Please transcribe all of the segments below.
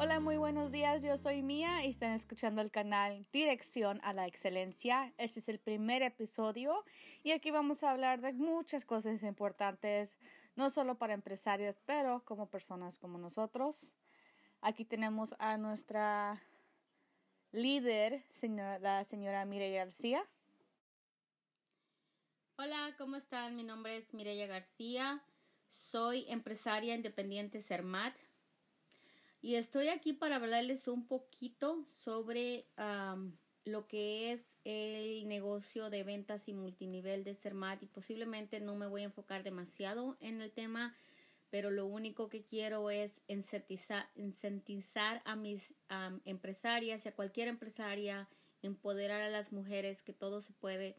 Hola, muy buenos días. Yo soy Mía y están escuchando el canal Dirección a la Excelencia. Este es el primer episodio y aquí vamos a hablar de muchas cosas importantes, no solo para empresarios, pero como personas como nosotros. Aquí tenemos a nuestra líder, señora, la señora Mireya García. Hola, ¿cómo están? Mi nombre es Mireya García. Soy empresaria independiente CERMAT y estoy aquí para hablarles un poquito sobre lo que es el negocio de ventas y multinivel de CERMAT y posiblemente no me voy a enfocar demasiado en el tema, pero lo único que quiero es incentizar, a mis empresarias y a cualquier empresaria, empoderar a las mujeres que todo se puede.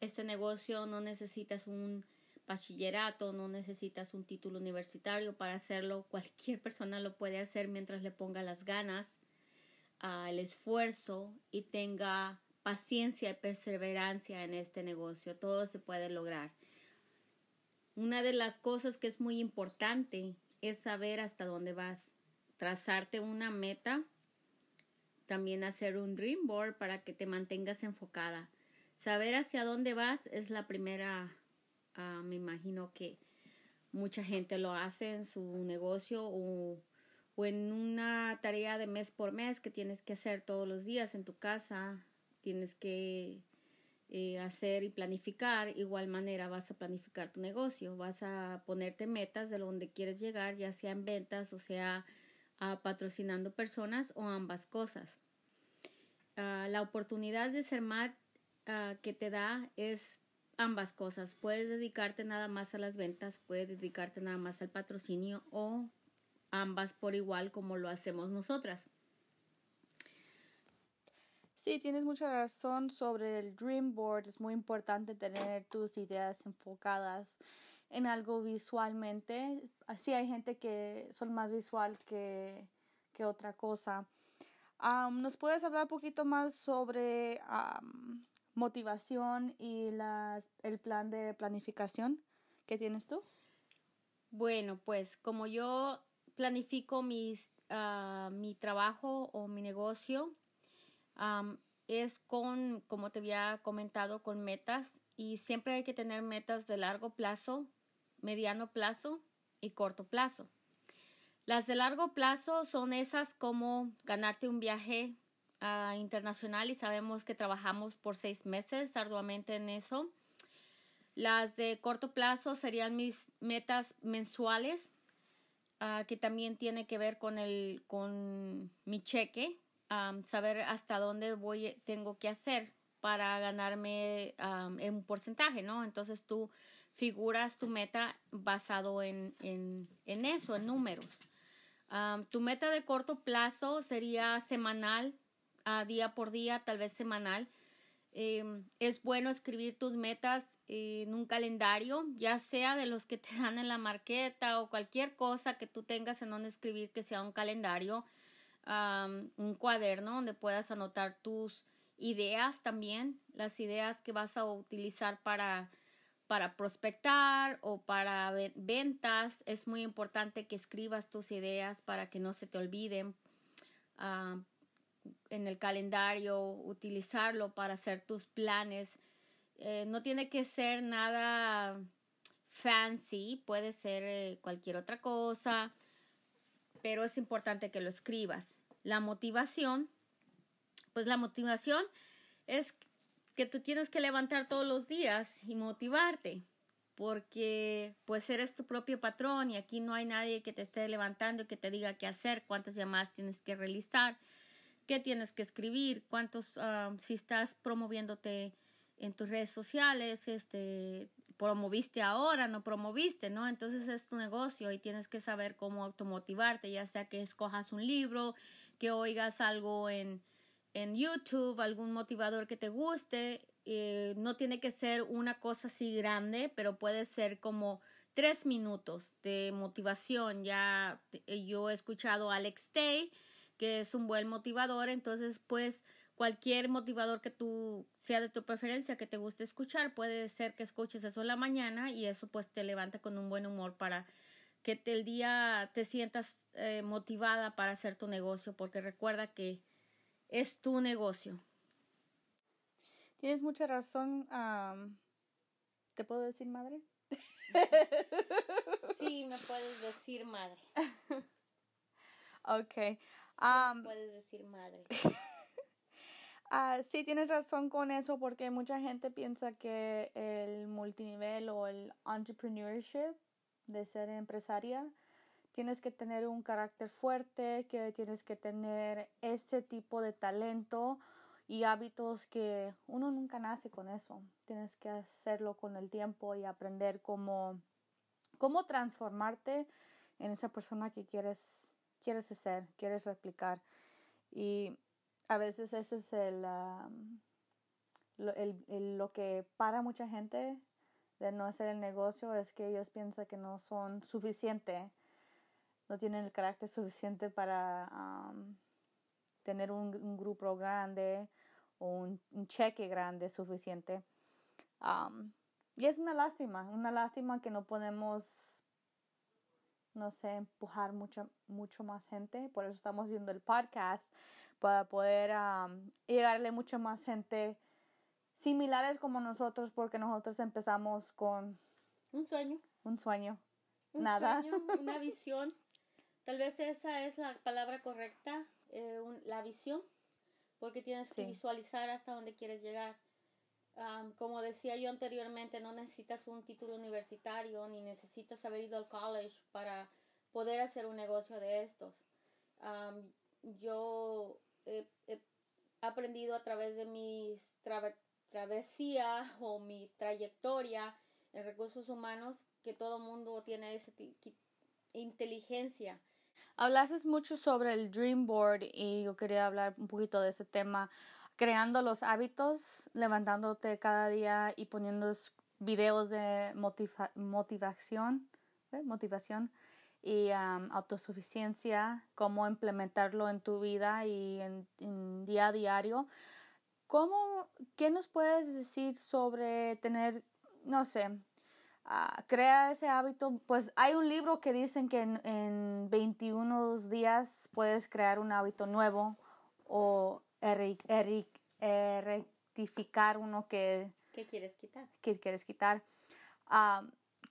Este negocio no necesitas un bachillerato, no necesitas un título universitario para hacerlo, cualquier persona lo puede hacer mientras le ponga las ganas, uh, el esfuerzo y tenga paciencia y perseverancia en este negocio, todo se puede lograr. Una de las cosas que es muy importante es saber hasta dónde vas, trazarte una meta, también hacer un dream board para que te mantengas enfocada. Saber hacia dónde vas es la primera Ah, me imagino que mucha gente lo hace en su negocio o, o en una tarea de mes por mes que tienes que hacer todos los días en tu casa. Tienes que eh, hacer y planificar. Igual manera vas a planificar tu negocio. Vas a ponerte metas de donde quieres llegar, ya sea en ventas o sea ah, patrocinando personas o ambas cosas. Ah, la oportunidad de ser más que te da es ambas cosas. Puedes dedicarte nada más a las ventas, puedes dedicarte nada más al patrocinio o ambas por igual como lo hacemos nosotras. Sí, tienes mucha razón sobre el Dream Board. Es muy importante tener tus ideas enfocadas en algo visualmente. Así hay gente que son más visual que, que otra cosa. ¿Nos puedes hablar un poquito más sobre motivación y el plan de planificación que tienes tú? Bueno, pues como yo planifico mis, ah, mi trabajo o mi negocio, es con, como te había comentado, con metas y siempre hay que tener metas de largo plazo, mediano plazo y corto plazo. Las de largo plazo son esas como ganarte un viaje internacional y sabemos que trabajamos por seis meses arduamente en eso. Las de corto plazo serían mis metas mensuales, ah, que también tiene que ver con, el, con mi cheque, saber hasta dónde voy, tengo que hacer para ganarme en un porcentaje, ¿no? Entonces tú figuras tu meta basado en, en, en eso, en números. tu meta de corto plazo sería semanal día por día, tal vez semanal. Em, es bueno escribir tus metas en un calendario, ya sea de los que te dan en la marqueta o cualquier cosa que tú tengas en donde escribir que sea un calendario, un cuaderno donde puedas anotar tus ideas también, las ideas que vas a utilizar para, para prospectar o para ventas. Es muy importante que escribas tus ideas para que no se te olviden en el calendario, utilizarlo para hacer tus planes. Eh, no tiene que ser nada fancy, puede ser eh, cualquier otra cosa, pero es importante que lo escribas. La motivación, pues la motivación es que tú tienes que levantar todos los días y motivarte, porque pues eres tu propio patrón y aquí no hay nadie que te esté levantando y que te diga qué hacer, cuántas llamadas tienes que realizar qué tienes que escribir, cuántos, ah, si estás promoviéndote en tus redes sociales, este, promoviste ahora, no promoviste, ¿no? Entonces es tu negocio y tienes que saber cómo automotivarte, ya sea que escojas un libro, que oigas algo en, en YouTube, algún motivador que te guste. Eh, no tiene que ser una cosa así grande, pero puede ser como tres minutos de motivación. Ya yo he escuchado a Alex Tay, que es un buen motivador, entonces pues cualquier motivador que tú sea de tu preferencia que te guste escuchar, puede ser que escuches eso en la mañana y eso pues te levanta con un buen humor para que el día te sientas eh, motivada para hacer tu negocio, porque recuerda que es tu negocio. Tienes mucha razón. ¿Te puedo decir madre? sí, me puedes decir madre. ok. Puedes decir madre. Uh, sí, tienes razón con eso porque mucha gente piensa que el multinivel o el entrepreneurship de ser empresaria tienes que tener un carácter fuerte, que tienes que tener ese tipo de talento y hábitos que uno nunca nace con eso. Tienes que hacerlo con el tiempo y aprender cómo, cómo transformarte en esa persona que quieres, quieres ser, quieres replicar. Y a veces ese es el, lo, que para mucha gente de no hacer el negocio es que ellos piensan que no son suficiente, no tienen el carácter suficiente para tener un, grupo grande o un, cheque grande suficiente. y es una lástima, una lástima que no podemos, no sé, empujar mucho, mucho más gente. Por eso estamos haciendo el podcast, para poder llegarle mucho más gente similares como nosotros, porque nosotros empezamos con un sueño. Un sueño. Un Nada. Sueño, una visión. Tal vez esa es la palabra correcta, eh, la visión, porque tienes que visualizar hasta dónde quieres llegar. Como decía yo anteriormente, no necesitas un título universitario ni necesitas haber ido al college para poder hacer un negocio de estos. yo he, aprendido a través de mis travesía o mi trayectoria en recursos humanos que todo mundo tiene esa inteligencia. Hablaste mucho sobre el Dream Board y yo quería hablar un poquito de ese tema, creando los hábitos, levantándote cada día y poniendo videos de motivación, ¿eh? motivación y autosuficiencia, cómo implementarlo en tu vida y en, día a diario. ¿Cómo, ¿Qué nos puedes decir sobre tener, no sé, uh, crear ese hábito? Pues hay un libro que dicen que en, en 21 días puedes crear un hábito nuevo o rectificar uno que... ¿Qué quieres quitar? Que quieres quitar.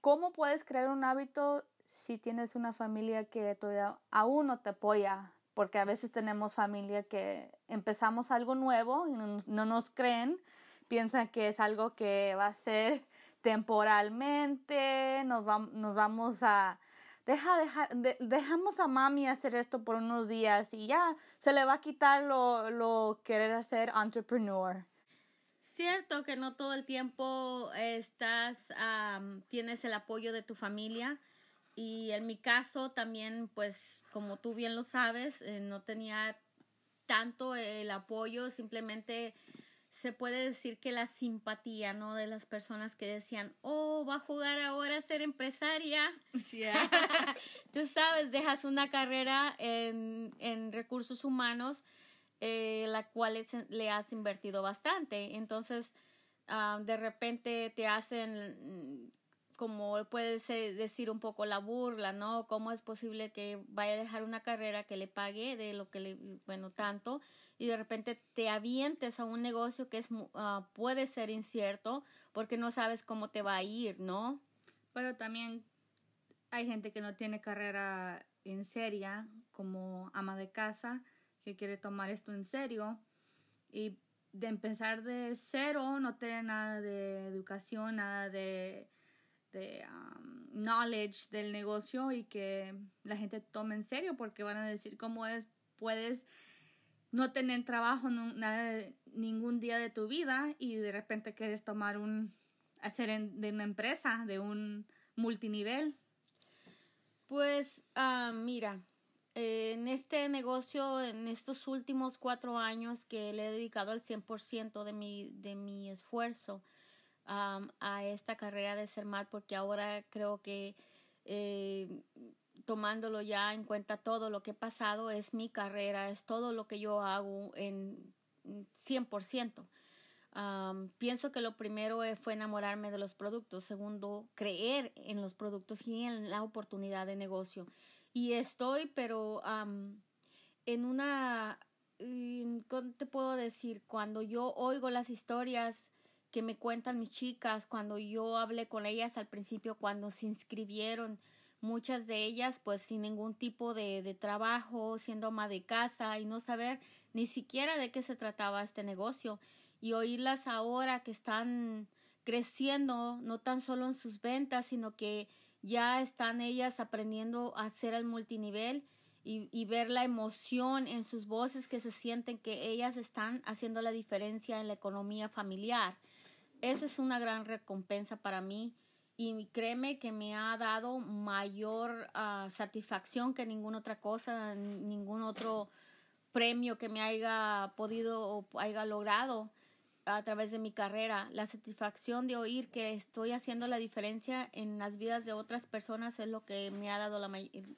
¿Cómo puedes crear un hábito si tienes una familia que todavía aún no te apoya, porque a veces tenemos familia que empezamos algo nuevo y no, nos creen, piensan que es algo que va a ser temporalmente, nos, nos vamos a... Deja, deja, dejamos a mami hacer esto por unos días y ya se le va a quitar lo, lo querer hacer entrepreneur. Cierto que no todo el tiempo estás, tienes el apoyo de tu familia, y en mi caso también, pues como tú bien lo sabes, eh, no tenía tanto el apoyo, simplemente se puede decir que la simpatía, ¿no? De las personas que decían, oh, va a jugar ahora a ser empresaria. Tú sabes, dejas una carrera en, en recursos humanos, eh, la cual le has invertido bastante. Entonces, ah, de repente te hacen como puede decir un poco la burla, ¿no? ¿Cómo es posible que vaya a dejar una carrera que le pague de lo que le, bueno, tanto, y de repente te avientes a un negocio que es, uh, puede ser incierto porque no sabes cómo te va a ir, ¿no? Pero también hay gente que no tiene carrera en seria, como ama de casa, que quiere tomar esto en serio y de empezar de cero, no tener nada de educación, nada de um, knowledge del negocio y que la gente tome en serio porque van a decir cómo es, puedes no tener trabajo nada ningún día de tu vida y de repente quieres tomar un hacer de una empresa de un multinivel. Pues uh, mira en este negocio en estos últimos cuatro años que le he dedicado al 100% de mi de mi esfuerzo a esta carrera de ser mal porque ahora creo que eh, tomándolo ya en cuenta todo lo que he pasado es mi carrera, es todo lo que yo hago en 100%. pienso que lo primero eh, fue enamorarme de los productos, segundo, creer en los productos y en la oportunidad de negocio. Y estoy, pero en una, ¿cómo te puedo decir? Cuando yo oigo las historias que me cuentan mis chicas, cuando yo hablé con ellas al principio, cuando se inscribieron, muchas de ellas pues sin ningún tipo de, de trabajo, siendo ama de casa y no saber ni siquiera de qué se trataba este negocio y oírlas ahora que están creciendo, no tan solo en sus ventas, sino que ya están ellas aprendiendo a hacer el multinivel y, y, ver la emoción en sus voces que se sienten que ellas están haciendo la diferencia en la economía familiar. Esa es una gran recompensa para mí y créeme que me ha dado mayor ah, satisfacción que ninguna otra cosa, ningún otro premio que me haya podido o haya logrado a través de mi carrera. La satisfacción de oír que estoy haciendo la diferencia en las vidas de otras personas es lo que me ha dado la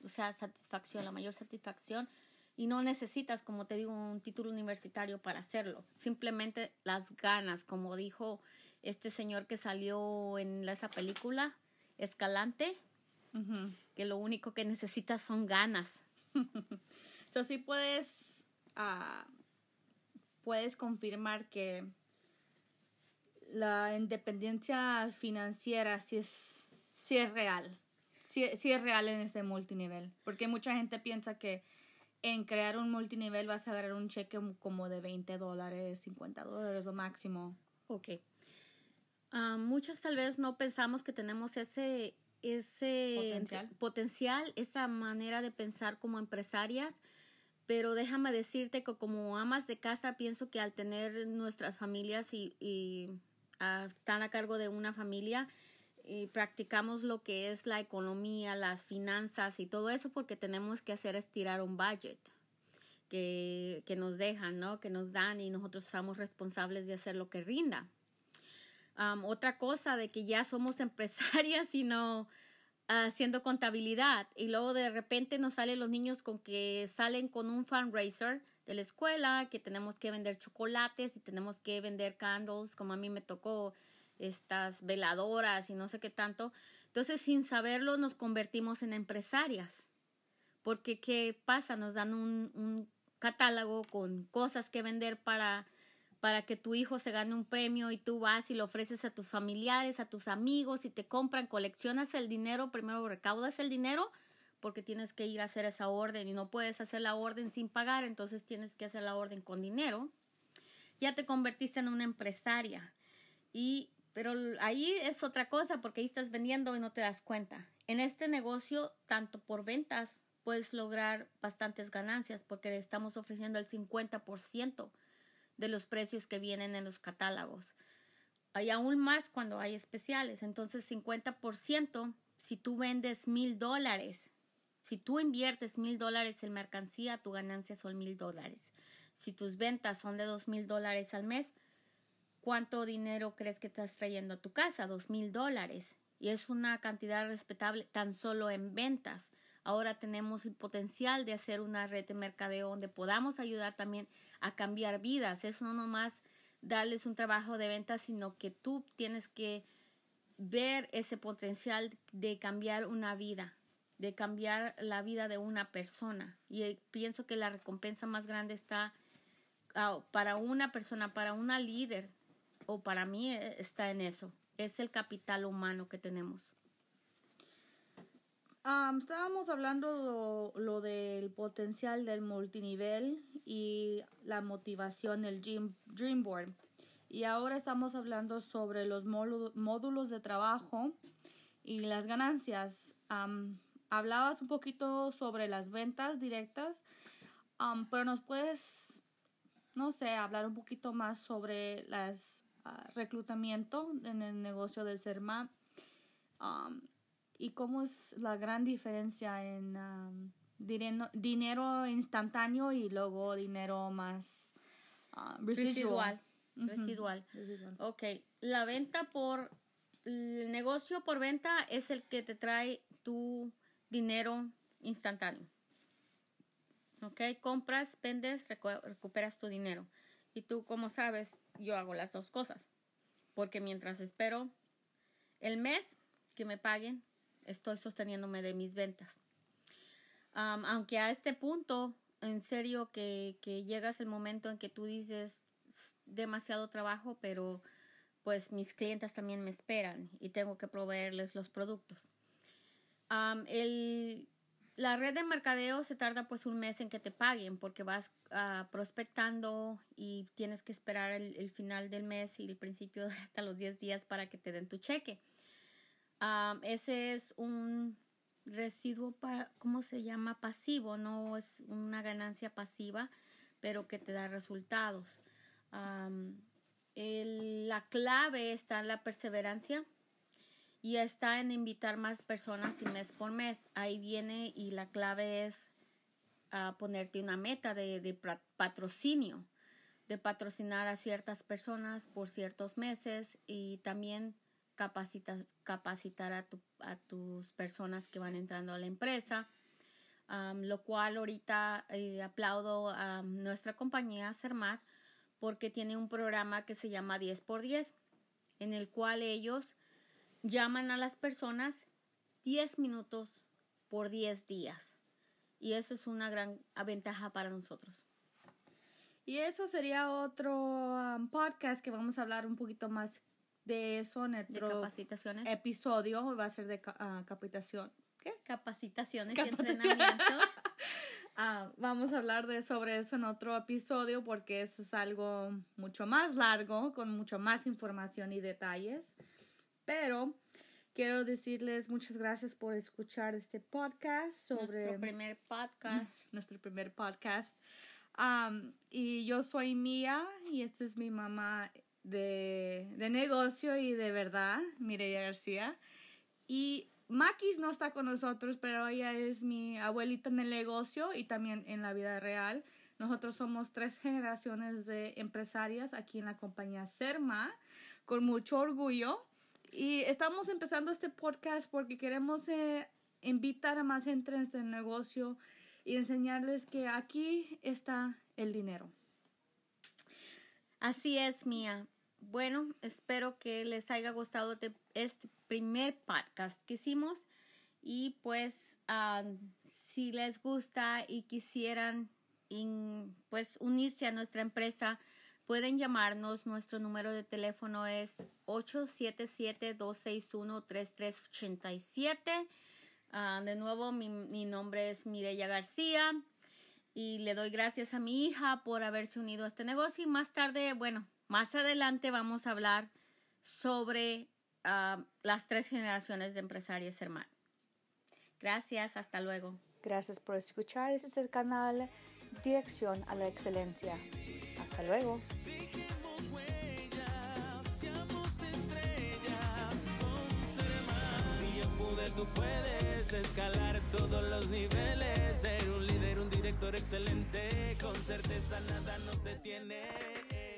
o sea, satisfacción, la mayor satisfacción. Y no necesitas, como te digo, un título universitario para hacerlo. Simplemente las ganas, como dijo este señor que salió en esa película, Escalante, que lo único que necesitas son ganas. so, sí puedes, uh, puedes confirmar que la independencia financiera sí es, sí es real. Sí, sí, es real en este multinivel. Porque mucha gente piensa que en crear un multinivel vas a agarrar un cheque como de 20 dólares, 50 dólares lo máximo. Ok. Uh, muchos tal vez no pensamos que tenemos ese, ese potencial. potencial, esa manera de pensar como empresarias, pero déjame decirte que como amas de casa pienso que al tener nuestras familias y, y están a cargo de una familia y practicamos lo que es la economía, las finanzas y todo eso porque tenemos que hacer estirar un budget que, que nos dejan, ¿no? Que nos dan y nosotros somos responsables de hacer lo que rinda. Otra cosa de que ya somos empresarias y no haciendo contabilidad y luego de repente nos salen los niños con que salen con un fundraiser de la escuela, que tenemos que vender chocolates y tenemos que vender candles, como a mí me tocó estas veladoras y no sé qué tanto. Entonces, sin saberlo, nos convertimos en empresarias. Porque, ¿qué pasa? Nos dan un, un catálogo con cosas que vender para, para que tu hijo se gane un premio y tú vas y lo ofreces a tus familiares, a tus amigos y te compran, coleccionas el dinero, primero recaudas el dinero porque tienes que ir a hacer esa orden y no puedes hacer la orden sin pagar, entonces tienes que hacer la orden con dinero. Ya te convertiste en una empresaria. Y pero ahí es otra cosa porque ahí estás vendiendo y no te das cuenta. En este negocio, tanto por ventas, puedes lograr bastantes ganancias porque estamos ofreciendo el 50% de los precios que vienen en los catálogos. Hay aún más cuando hay especiales. Entonces, 50%, si tú vendes mil dólares si tú inviertes mil dólares en mercancía, tu ganancia son mil dólares. Si tus ventas son de dos mil dólares al mes, ¿cuánto dinero crees que estás trayendo a tu casa? Dos mil dólares. Y es una cantidad respetable tan solo en ventas. Ahora tenemos el potencial de hacer una red de mercadeo donde podamos ayudar también a cambiar vidas. Es no nomás darles un trabajo de ventas, sino que tú tienes que ver ese potencial de cambiar una vida de cambiar la vida de una persona. Y eh, pienso que la recompensa más grande está ah, para una persona, para una líder, o para mí eh, está en eso. Es el capital humano que tenemos. Estábamos hablando lo, lo, del potencial del multinivel y la motivación del Dream, Dreamboard. Y ahora estamos hablando sobre los módulos de trabajo y las ganancias hablabas un poquito sobre las ventas directas, um, pero nos puedes, no sé, hablar un poquito más sobre las uh, reclutamiento en el negocio de Serma um, y cómo es la gran diferencia en um, dinero, dinero, instantáneo y luego dinero más uh, residual. Residual. residual. Ok, la venta por, el negocio por venta es el que te trae tu dinero instantáneo. ¿Ok? Compras, vendes, recuperas tu dinero. Y tú, como sabes, yo hago las dos cosas. Porque mientras espero el mes que me paguen, estoy sosteniéndome de mis ventas. aunque a este punto, en serio, que, que llegas el momento en que tú dices demasiado trabajo, pero pues mis clientes también me esperan y tengo que proveerles los productos. el, la red de mercadeo se tarda pues un mes en que te paguen porque vas uh, prospectando y tienes que esperar el, final del mes y el principio hasta los 10 días para que te den tu cheque. Ese es un residuo, para, ¿cómo se llama? Pasivo, no es una ganancia pasiva, pero que te da resultados. la clave está en la perseverancia y está en invitar más personas y mes por mes. Ahí viene y la clave es ah, ponerte una meta de, patrocinio, de patrocinar a ciertas personas por ciertos meses y también capacitar, capacitar a, a tus personas que van entrando a la empresa. lo cual ahorita eh, aplaudo a nuestra compañía CERMAT porque tiene un programa que se llama 10 por 10 en el cual ellos llaman a las personas 10 minutos por 10 días. Y eso es una gran ventaja para nosotros. Y eso sería otro podcast que vamos a hablar un poquito más de eso capacitaciones. episodio. Va a ser de uh, capacitación. ¿Qué? Capacitaciones y entrenamiento. Ah, vamos a hablar de sobre eso en otro episodio porque eso es algo mucho más largo, con mucho más información y detalles. Pero quiero decirles muchas gracias por escuchar este podcast sobre... Nuestro primer podcast. Nuestro primer podcast. y yo soy Mía y esta es mi mamá de, de negocio y de verdad, Mireya García. Y Maquis no está con nosotros, pero ella es mi abuelita en el negocio y también en la vida real. Nosotros somos tres generaciones de empresarias aquí en la compañía Serma, con mucho orgullo. Y estamos empezando este podcast porque queremos eh, invitar a más gente en este negocio y enseñarles que aquí está el dinero. Así es, Mía. Bueno, espero que les haya gustado este primer podcast que hicimos. Y pues si les gusta y quisieran pues unirse a nuestra empresa, Pueden llamarnos, nuestro número de teléfono es 877-261-3387. Ah, de nuevo, mi, mi, nombre es Mireya García. Y le doy gracias a mi hija por haberse unido a este negocio. Y más tarde, bueno, más adelante vamos a hablar sobre ah, las tres generaciones de empresarias hermanas. Gracias, hasta luego. Gracias por escuchar. Ese es el canal Dirección a la Excelencia. Hasta luego. tú puedes escalar todos los niveles, ser un líder, un director excelente, con certeza nada nos detiene.